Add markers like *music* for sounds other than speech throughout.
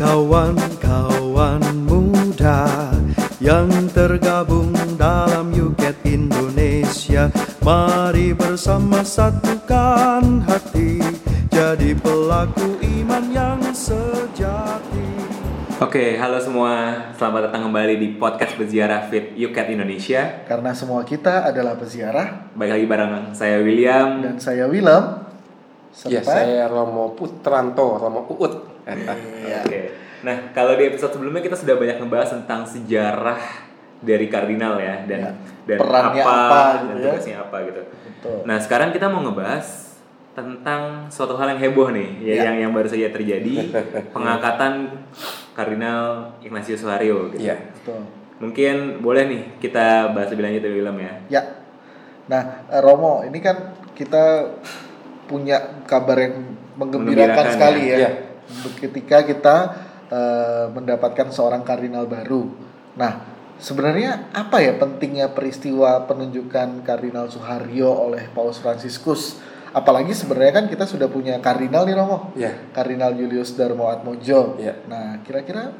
Kawan-kawan muda yang tergabung dalam UKET Indonesia Mari bersama satukan hati Jadi pelaku iman yang sejati Oke, halo semua. Selamat datang kembali di podcast Berziarah Fit UCAT Indonesia. Karena semua kita adalah peziarah Baik lagi bareng saya William. dan saya Willem Ya, serta saya Romo Putranto, Romo Uut. Iya. Oke. Nah, kalau di episode sebelumnya kita sudah banyak membahas tentang sejarah dari kardinal ya dan Ya. dan Perannya apa, apa dan gitu ya. tugasnya apa gitu. Betul. Nah, sekarang kita mau ngebahas tentang suatu hal yang heboh nih, ya, Ya. yang yang baru saja terjadi, *laughs* pengangkatan Kardinal Ignatius Suhario gitu. Iya. Betul. Mungkin boleh nih kita bahas lebih lanjut ya William ya. Ya. Nah, Romo, ini kan kita punya kabar yang menggembirakan sekali ya. ya. Iya. Ketika kita eh, mendapatkan seorang kardinal baru. Nah, sebenarnya apa ya pentingnya peristiwa penunjukan Kardinal Suharyo oleh Paus Fransiskus? Apalagi sebenarnya kan kita sudah punya kardinal nih Romo. Ya. Kardinal Julius Darmo Atmojo. Iya. Nah, kira-kira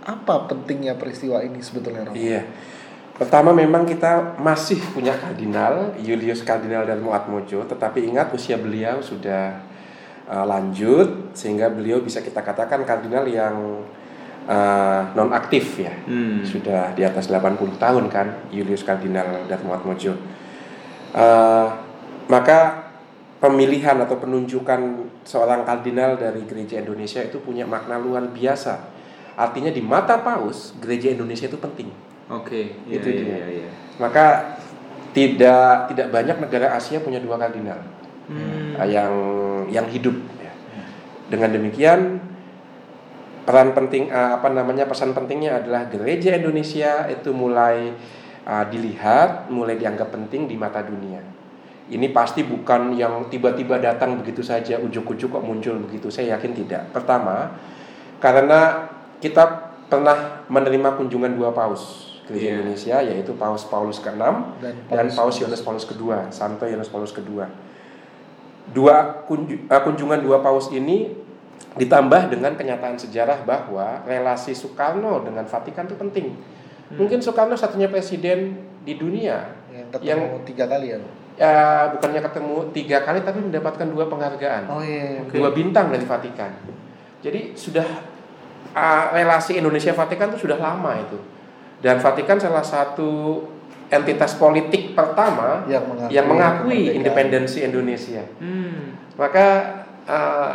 apa pentingnya peristiwa ini sebetulnya Romo? Iya. Pertama memang kita masih punya kardinal Julius Kardinal dan Atmojo, tetapi ingat usia beliau sudah uh, lanjut sehingga beliau bisa kita katakan kardinal yang non aktif ya. Hmm. Sudah di atas 80 tahun kan Julius Kardinal Darmo Atmojo. Uh, maka pemilihan atau penunjukan seorang kardinal dari gereja Indonesia itu punya makna luar biasa. Artinya di mata paus, gereja Indonesia itu penting. Oke, iya, Itu iya, dia. iya, iya. Maka tidak tidak banyak negara Asia punya dua kardinal Hmm. uh, yang yang hidup. ya. Dengan demikian peran penting uh, apa namanya pesan pentingnya adalah gereja Indonesia itu mulai uh, dilihat, mulai dianggap penting di mata dunia. Ini pasti bukan yang tiba-tiba datang begitu saja ujuk-ujuk kok muncul begitu. Saya yakin tidak. Pertama, karena kita pernah menerima kunjungan dua paus gereja Iya. Indonesia yaitu Paus Paulus ke-6 Dan dan Paus- Yohanes Paulus kedua, Santo Yohanes Paulus kedua. Dua kunju- eh, kunjungan dua paus ini ditambah dengan kenyataan sejarah bahwa relasi Soekarno dengan Vatikan itu penting. Mungkin Soekarno satunya presiden di dunia Yang ketemu Yang- tiga kali ya? Ya bukannya ketemu tiga kali tapi mendapatkan dua penghargaan, Oh iya. Oke. dua bintang dari Vatikan. Jadi sudah ah, relasi Indonesia Vatikan itu sudah lama itu. Dan Vatikan salah satu entitas politik pertama Yang mengakui, yang mengakui independensi Indonesia. Hmm. Maka uh,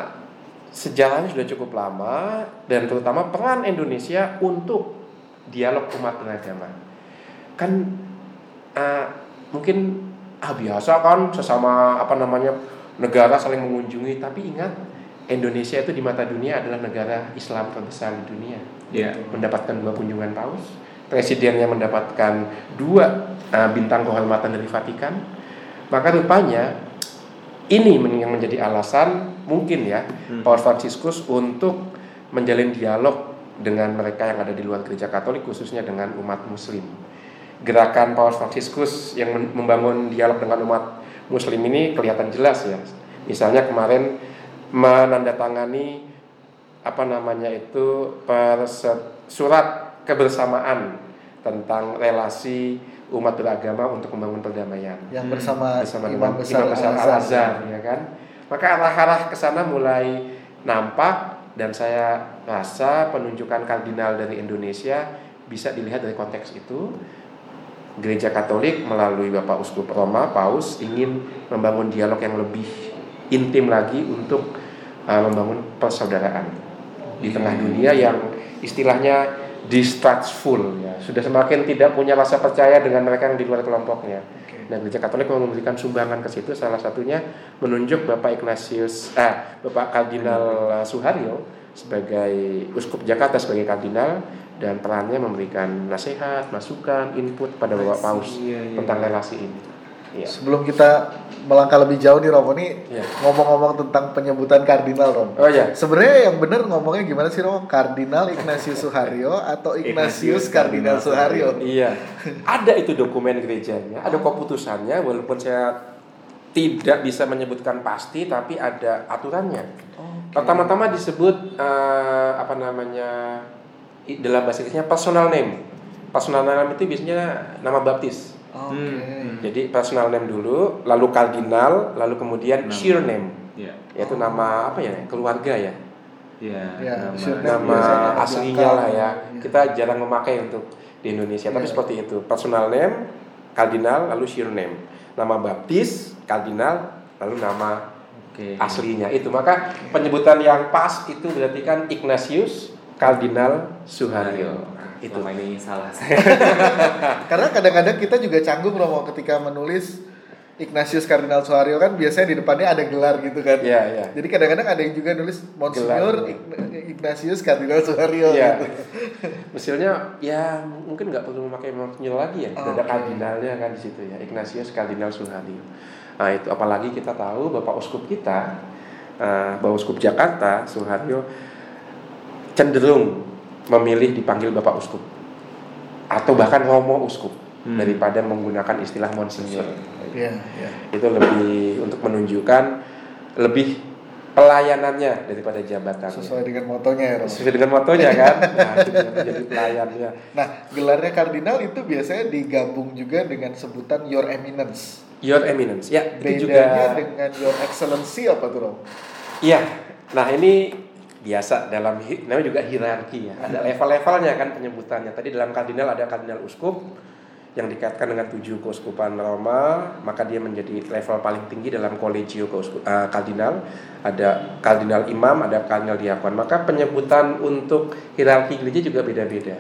sejarahnya sudah cukup lama dan terutama peran Indonesia untuk dialog umat beragama. Kan uh, mungkin ah biasa kan sesama apa namanya negara saling mengunjungi tapi ingat Indonesia itu di mata dunia adalah negara Islam terbesar di dunia Iya. mendapatkan dua kunjungan paus, presidennya mendapatkan dua uh, bintang kehormatan dari Vatikan, maka rupanya ini yang menjadi alasan mungkin ya Hmm. Paus Fransiskus untuk menjalin dialog dengan mereka yang ada di luar gereja Katolik khususnya dengan umat Muslim. Gerakan Paus Fransiskus yang membangun dialog dengan umat Muslim ini kelihatan jelas ya. Misalnya kemarin menandatangani apa namanya itu surat kebersamaan tentang relasi umat beragama untuk membangun perdamaian Yang bersama, bersama Imam Besar, Imam Besar Al-Azhar. Al-Azhar ya kan. Maka arah-arah ke sana mulai nampak dan saya rasa penunjukan kardinal dari Indonesia bisa dilihat dari konteks itu. Gereja Katolik melalui Bapak Uskup Roma, Paus ingin membangun dialog yang lebih intim lagi untuk uh, membangun persaudaraan di tengah dunia yang istilahnya distrustful ya sudah semakin tidak punya rasa percaya dengan mereka yang di luar kelompoknya. Nah, Gereja Katolik memberikan sumbangan ke situ salah satunya menunjuk Bapak Ignatius eh Bapak Kardinal uh, Suharyo sebagai uskup Jakarta sebagai kardinal dan perannya memberikan nasihat, masukan, input pada Bapak Paus Iya, iya. tentang relasi ini. Iya. Sebelum kita melangkah lebih jauh nih Romo nih Iya. ngomong-ngomong tentang penyebutan kardinal Romo. Oh ya. Sebenarnya yang benar ngomongnya gimana sih Romo? Kardinal Ignatius Suharyo atau Ignatius Kardinal Suharyo? Iya. Ada itu dokumen gerejanya, ada keputusannya walaupun saya tidak bisa menyebutkan pasti tapi ada aturannya. Pertama-tama disebut eh, apa namanya dalam bahasa Inggrisnya personal name. Personal name itu biasanya nama baptis. Oke. Hmm. Jadi personal name dulu, lalu kardinal, lalu kemudian Nama. sheer name, Iya. yaitu nama apa ya? Keluarga ya. Iya. Ya, nama- nama aslinya lah ya. iya. Kita jarang memakai untuk di Indonesia, tapi Iya. seperti itu. Personal name, kardinal, lalu sheer name. Nama baptis, kardinal, lalu nama Oke. aslinya itu. Maka penyebutan yang pas itu berarti kan Ignatius Kardinal Suharyo. Itu. Selama ini salah saya. *laughs* Karena kadang-kadang kita juga canggung Romo ketika menulis Ignatius Kardinal Suharyo kan biasanya di depannya ada gelar gitu kan. Iya, iya. Jadi kadang-kadang ada yang juga nulis Monsignor Ignatius Kardinal Suharyo Iya. gitu. *laughs* Misalnya ya mungkin nggak perlu memakai Monsignor lagi ya. Sudah ada kardinalnya kan di situ ya. Ignatius Kardinal Suharyo. Nah, itu apalagi kita tahu Bapak Uskup kita eh, Bapak Uskup Jakarta Suharyo cenderung memilih dipanggil Bapak Uskup atau bahkan Romo Uskup Hmm. daripada menggunakan istilah Monsignor. Iya, iya. itu lebih untuk menunjukkan lebih pelayanannya daripada jabatan Sesuai dengan motonya ya Romo. sesuai dengan motonya kan nah itu menjadi pelayannya Nah, gelarnya kardinal itu biasanya digabung juga dengan sebutan Your Eminence. your eminence ya itu Bedanya juga dengan Your Excellency apa tuh Romo? iya nah ini biasa dalam namanya juga hierarki ya. Ada level-levelnya kan penyebutannya. Tadi dalam kardinal ada kardinal uskup yang dikaitkan dengan tujuh keuskupan Roma maka dia menjadi level paling tinggi dalam kolegio keuskup, eh, kardinal. Ada kardinal imam ada kardinal diakon. Maka penyebutan untuk hierarki gereja juga beda-beda.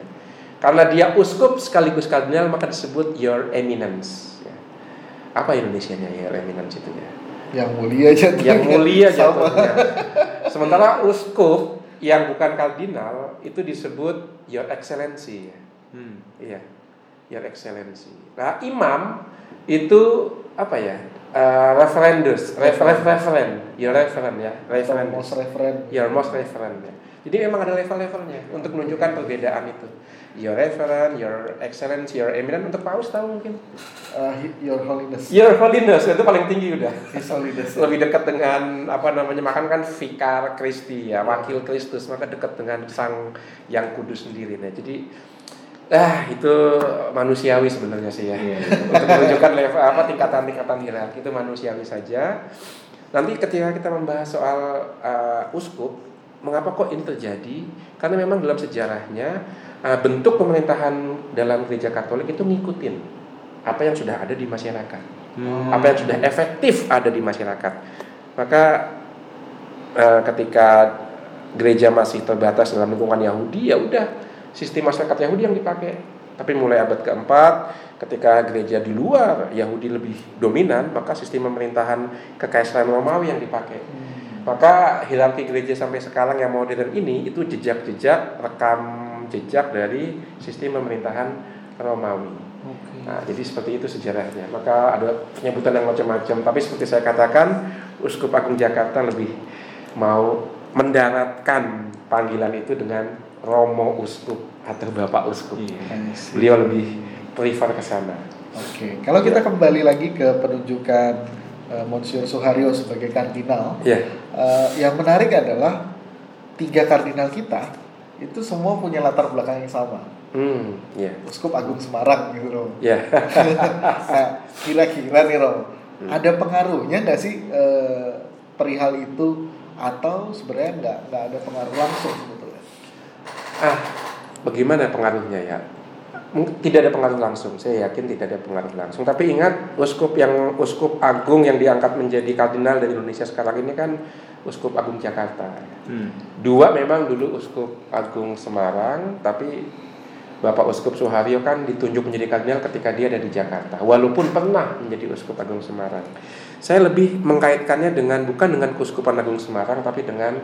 Karena dia uskup sekaligus kardinal maka disebut your eminence. Ya. apa Indonesianya your eminence itu ya? Yang mulia jatuhnya. yang mulia jatuhnya. Sementara uskup yang bukan kardinal itu disebut your excellency. Hmm. Iya. Your excellency. Nah, imam itu apa ya? Uh, referendus, refer, referend, your referend ya, Atau referendus. most referent. Your most referend ya. Jadi memang ada level-levelnya untuk menunjukkan perbedaan itu. Your referend, your excellence, your eminent untuk paus tahu mungkin. Uh, Your Holiness. Your holiness itu paling tinggi udah. His Holiness. lebih dekat dengan apa namanya makan kan vikar Kristi ya wakil Kristus maka dekat dengan sang yang kudus sendiri nah jadi ah itu manusiawi sebenarnya sih ya Iya. untuk menunjukkan level apa tingkatan-tingkatan hierarki itu manusiawi saja nanti ketika kita membahas soal uh, uskup mengapa kok ini terjadi karena memang dalam sejarahnya bentuk pemerintahan dalam gereja Katolik itu ngikutin apa yang sudah ada di masyarakat Hmm. apa yang sudah efektif ada di masyarakat. Maka eh, ketika gereja masih terbatas dalam lingkungan Yahudi, ya udah sistem masyarakat Yahudi yang dipakai. Tapi mulai abad keempat, ketika gereja di luar Yahudi lebih dominan, maka sistem pemerintahan kekaisaran Romawi yang dipakai. Maka hierarki gereja sampai sekarang yang modern ini itu jejak-jejak rekam jejak dari sistem pemerintahan Romawi. Nah, jadi seperti itu sejarahnya. Maka ada penyebutan yang macam-macam. Tapi seperti saya katakan, Uskup Agung Jakarta lebih mau mendaratkan panggilan itu dengan Romo Uskup atau Bapak Uskup. Iya. I see. Beliau lebih prefer ke sana. Oke, kalau kita kembali lagi ke penunjukan uh, Monsignor Suharyo sebagai kardinal, Ya, uh, yang menarik adalah tiga kardinal kita itu semua punya latar belakang yang sama. hmm, ya, Uskup Agung Semarang gitu loh. ya. *laughs* Nah, kira-kira nih Rom, Hmm. ada pengaruhnya nggak sih eh, perihal itu atau sebenarnya nggak nggak ada pengaruh langsung sebetulnya? Ah, bagaimana pengaruhnya ya? Tidak ada pengaruh langsung. Saya yakin tidak ada pengaruh langsung. Tapi ingat, uskup yang uskup agung yang diangkat menjadi kardinal dari Indonesia sekarang ini kan uskup agung Jakarta. Hmm. Dua memang dulu uskup agung Semarang, tapi Bapak Uskup Suharyo kan ditunjuk menjadi kardinal ketika dia ada di Jakarta, walaupun pernah menjadi uskup agung Semarang. Saya lebih mengkaitkannya dengan bukan dengan keuskupan agung Semarang, tapi dengan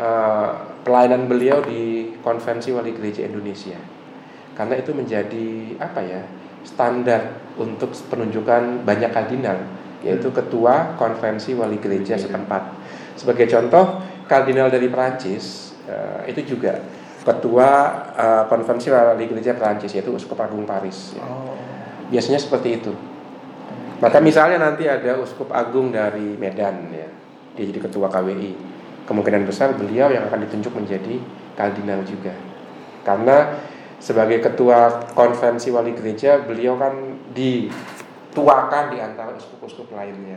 eh, pelayanan beliau di konvensi wali gereja Indonesia. Karena itu menjadi apa ya standar untuk penunjukan banyak kardinal, yaitu ketua konvensi wali gereja setempat. Sebagai contoh, kardinal dari Perancis eh, itu juga ketua eh, konvensi wali gereja Perancis yaitu Uskup Agung Paris. ya. Oh, Biasanya seperti itu. Maka misalnya nanti ada Uskup Agung dari Medan ya, dia jadi ketua KWI. kemungkinan besar beliau yang akan ditunjuk menjadi kardinal juga. Karena sebagai ketua konferensi wali gereja, beliau kan dituakan di antara uskup-uskup lainnya.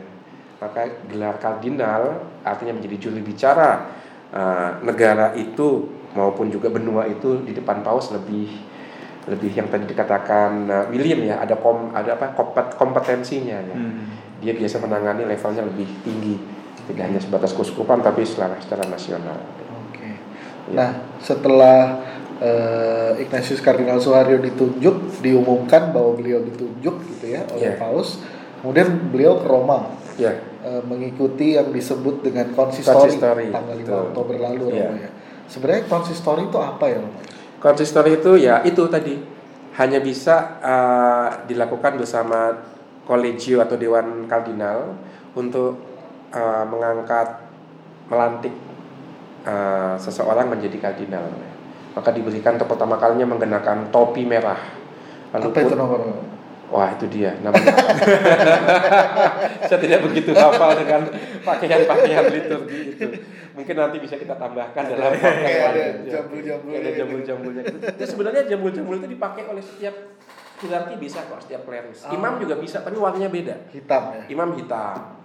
Maka gelar kardinal artinya menjadi juri bicara uh, negara itu maupun juga benua itu di depan paus lebih lebih yang tadi dikatakan uh, William ya ada kom ada apa kompet, kompetensinya ya. Hmm. Dia biasa menangani levelnya lebih tinggi tidak hanya sebatas keuskupan tapi secara secara nasional. Oke. Ya. Nah setelah uh, Ignatius Kardinal Suharyo ditunjuk diumumkan bahwa beliau ditunjuk gitu ya oleh yeah. Paus, kemudian beliau ke Roma. Yeah. Ya. Uh, mengikuti yang disebut dengan konsistori, konsistori tanggal 5 Betul. Oktober lalu yeah. Roma ya. Sebenarnya konsistori itu apa ya Roma? Konsistori itu ya itu tadi hanya bisa uh, dilakukan bersama kolegio atau dewan kardinal untuk uh, mengangkat melantik uh, seseorang menjadi kardinal maka diberikan untuk pertama kalinya menggunakan topi merah lalu apa itu nomor Wah itu dia namanya. *laughs* Saya tidak begitu hafal dengan pakaian-pakaian liturgi itu. Mungkin nanti bisa kita tambahkan dalam podcast ada jambul-jambul. Ada jambul-jambulnya. Itu sebenarnya jambul-jambul itu dipakai oleh setiap hierarki bisa kok setiap klerus. Oh. Imam juga bisa tapi warnanya beda. Hitam ya. Imam hitam.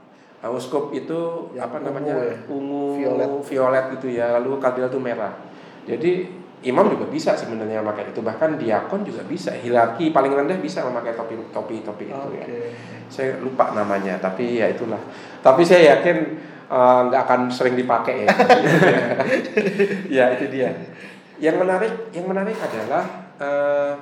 Uskop itu yang apa namanya ya. ungu, violet. violet gitu ya, lalu kardinal itu merah. Jadi imam juga bisa sebenarnya memakai itu, bahkan diakon juga bisa. Hierarki paling rendah bisa memakai topi topi topi itu okay. ya. Saya lupa namanya, tapi ya itulah. Tapi saya yakin eh, nggak uh, akan sering dipakai ya. *laughs* ya itu dia. Yang menarik, yang menarik adalah uh,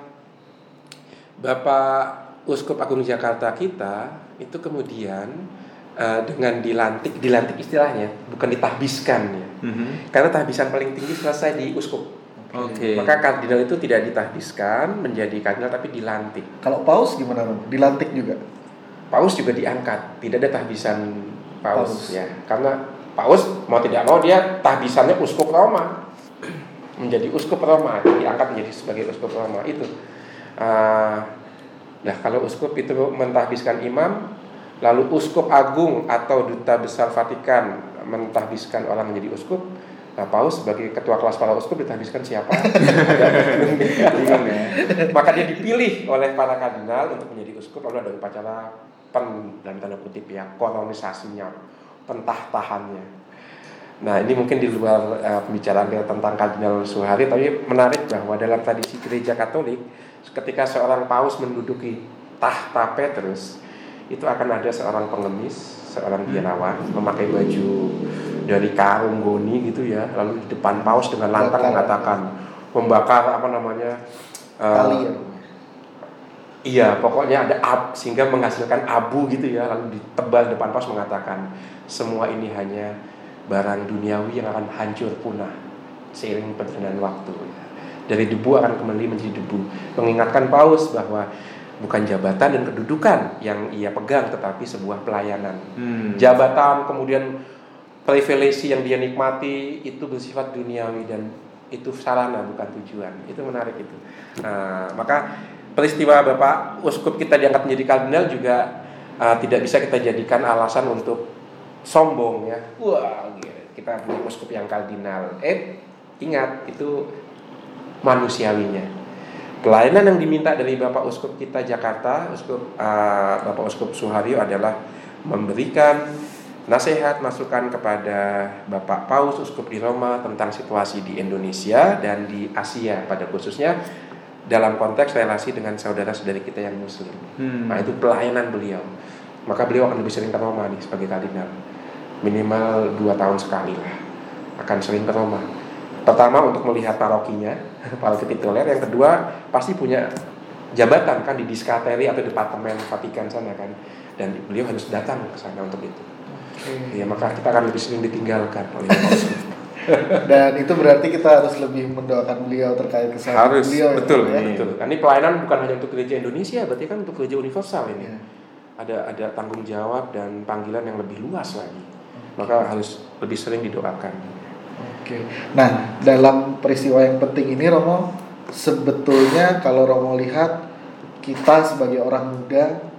Bapak Uskup Agung Jakarta kita itu kemudian Uh, dengan dilantik, dilantik istilahnya, bukan ditahbiskan ya. Mm-hmm. Karena tahbisan paling tinggi selesai di uskup. Oke. Okay. Maka kardinal itu tidak ditahbiskan menjadi kardinal tapi dilantik. Kalau paus gimana dong? Dilantik juga? Paus juga diangkat, tidak ada tahbisan paus, paus. ya. Karena paus mau tidak mau dia tahbisannya uskup Roma menjadi uskup Roma, diangkat menjadi sebagai uskup Roma itu. Uh, nah kalau uskup itu mentahbiskan imam, lalu uskup agung atau duta besar Vatikan mentahbiskan orang menjadi uskup Nah, Paus sebagai ketua kelas para uskup ditahbiskan siapa? Bingung ya. Maka dia dipilih oleh para kardinal untuk menjadi uskup lalu ada upacara pen dan tanda kutip ya kolonisasinya, pentahtahannya. Nah ini mungkin di luar uh, pembicaraan kita tentang Kardinal Suhari, tapi menarik bahwa dalam tradisi gereja Katolik, ketika seorang paus menduduki tahta Petrus, itu akan ada seorang pengemis, seorang biarawan memakai baju dari karung goni gitu ya, lalu di depan paus dengan lantang mengatakan membakar apa namanya uh, Iya, pokoknya ada ab sehingga menghasilkan abu gitu ya, lalu ditebal depan paus mengatakan semua ini hanya barang duniawi yang akan hancur punah seiring perjalanan waktu. Dari debu akan kembali menjadi debu, mengingatkan paus bahwa bukan jabatan dan kedudukan yang ia pegang tetapi sebuah pelayanan hmm. jabatan kemudian privilege yang dia nikmati itu bersifat duniawi dan itu sarana bukan tujuan. Itu menarik itu. Nah, maka peristiwa bapak uskup kita diangkat menjadi kardinal juga uh, tidak bisa kita jadikan alasan untuk sombong ya. Wah kita punya uskup yang kardinal. Eh ingat itu manusiawinya. Pelayanan yang diminta dari Bapak Uskup kita Jakarta, Uskup uh, Bapak Uskup Suharyo adalah memberikan nasihat masukan kepada Bapak Paus Uskup di Roma tentang situasi di Indonesia dan di Asia pada khususnya dalam konteks relasi dengan saudara-saudari kita yang muslim. Hmm. Nah, itu pelayanan beliau. Maka beliau akan lebih sering ke Roma nih sebagai kardinal. Minimal dua tahun sekali lah akan sering ke Roma Pertama untuk melihat parokinya, *laughs* paroki tituler. Yang kedua pasti punya jabatan kan di diskateri atau departemen Vatikan sana kan. Dan beliau harus datang ke sana untuk itu. Okay. Ya maka kita akan lebih sering ditinggalkan oleh *laughs* Dan itu berarti kita harus lebih mendoakan beliau terkait kesehatan harus, beliau. Ya, betul, ya, betul. Kan ini pelayanan bukan hanya untuk gereja Indonesia, berarti kan untuk gereja universal ini. Yeah. Ada ada tanggung jawab dan panggilan yang lebih luas lagi. Maka harus lebih sering didoakan. Oke. Nah, dalam peristiwa yang penting ini Romo, sebetulnya kalau Romo lihat kita sebagai orang muda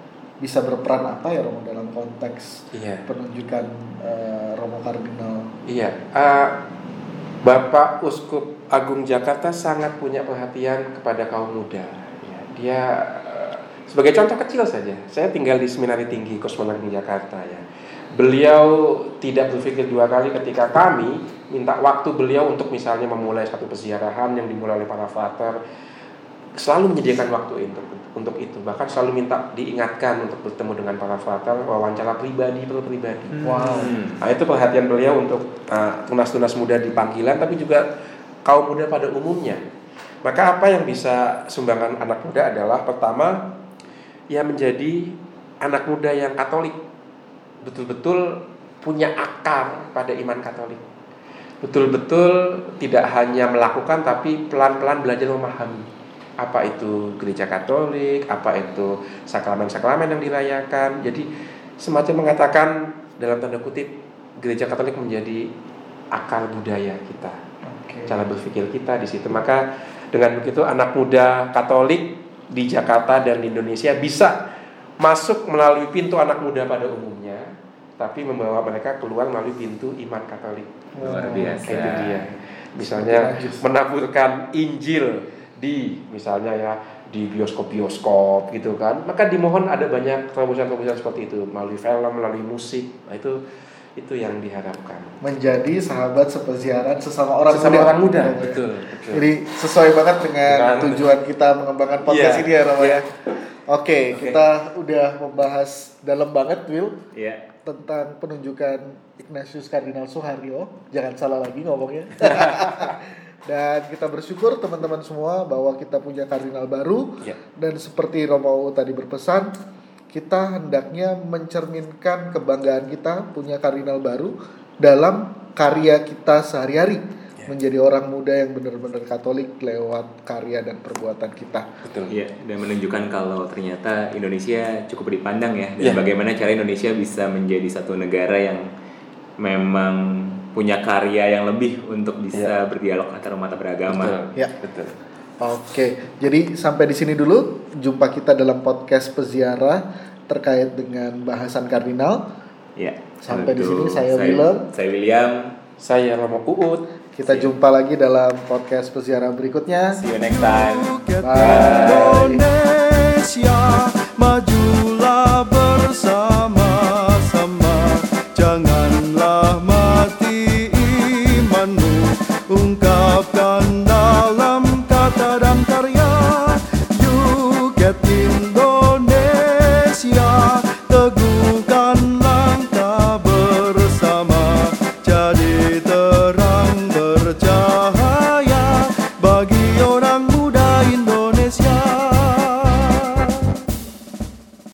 bisa berperan apa ya Romo dalam konteks Iya. penunjukan eh, Romo Kardinal? Iya, eh, Bapak Uskup Agung Jakarta sangat punya perhatian kepada kaum muda. Ya, dia eh, sebagai contoh kecil saja, saya tinggal di Seminari Tinggi Kosmonaut Jakarta ya. Beliau tidak berpikir dua kali ketika kami minta waktu beliau untuk misalnya memulai satu peziarahan yang dimulai oleh para frater selalu menyediakan waktu untuk untuk itu bahkan selalu minta diingatkan untuk bertemu dengan para frater wawancara pribadi per pribadi Wow. Hmm. Nah itu perhatian beliau untuk uh, tunas-tunas muda di panggilan, tapi juga kaum muda pada umumnya. Maka apa yang bisa sumbangan anak muda adalah pertama, ya menjadi anak muda yang Katolik, betul-betul punya akar pada iman Katolik, betul-betul tidak hanya melakukan tapi pelan-pelan belajar memahami apa itu gereja Katolik, apa itu sakramen-sakramen yang dirayakan. Jadi semacam mengatakan dalam tanda kutip gereja Katolik menjadi akar budaya kita, Oke. cara berpikir kita di situ. Maka dengan begitu anak muda Katolik di Jakarta dan di Indonesia bisa masuk melalui pintu anak muda pada umumnya, tapi membawa mereka keluar melalui pintu iman Katolik. Luar biasa. Itu dia. Misalnya menaburkan Injil di misalnya ya di bioskop-bioskop gitu kan. Maka dimohon ada banyak terobosan-terobosan seperti itu melalui film, melalui musik. Nah, itu itu yang diharapkan. Menjadi sahabat sepeziaran sesama orang Sesama muda. orang muda. Ya. Betul, betul. Jadi sesuai banget dengan Dengan- tujuan kita mengembangkan podcast Iya, ini ya Romo iya. ya. Oke, kita udah membahas dalam banget Will Iya. tentang penunjukan Ignatius Kardinal Suharyo. Jangan salah lagi ngomongnya. *laughs* Dan kita bersyukur teman-teman semua bahwa kita punya kardinal baru Ya. dan seperti Romo tadi berpesan, kita hendaknya mencerminkan kebanggaan kita punya kardinal baru dalam karya kita sehari-hari Ya. menjadi orang muda yang benar-benar Katolik lewat karya dan perbuatan kita. Betul. Iya, dan menunjukkan kalau ternyata Indonesia cukup dipandang ya, dan Iya. bagaimana cara Indonesia bisa menjadi satu negara yang memang punya karya yang lebih untuk bisa berdialog antar umat beragama. Betul. Ya. Betul. Oke, jadi sampai di sini dulu jumpa kita dalam podcast peziarah terkait dengan bahasan kardinal. Ya. Sampai di sini saya Willem. Saya William. Saya Romo Uut. Kita jumpa lagi dalam podcast peziarah berikutnya. See you next time. Bye. Indonesia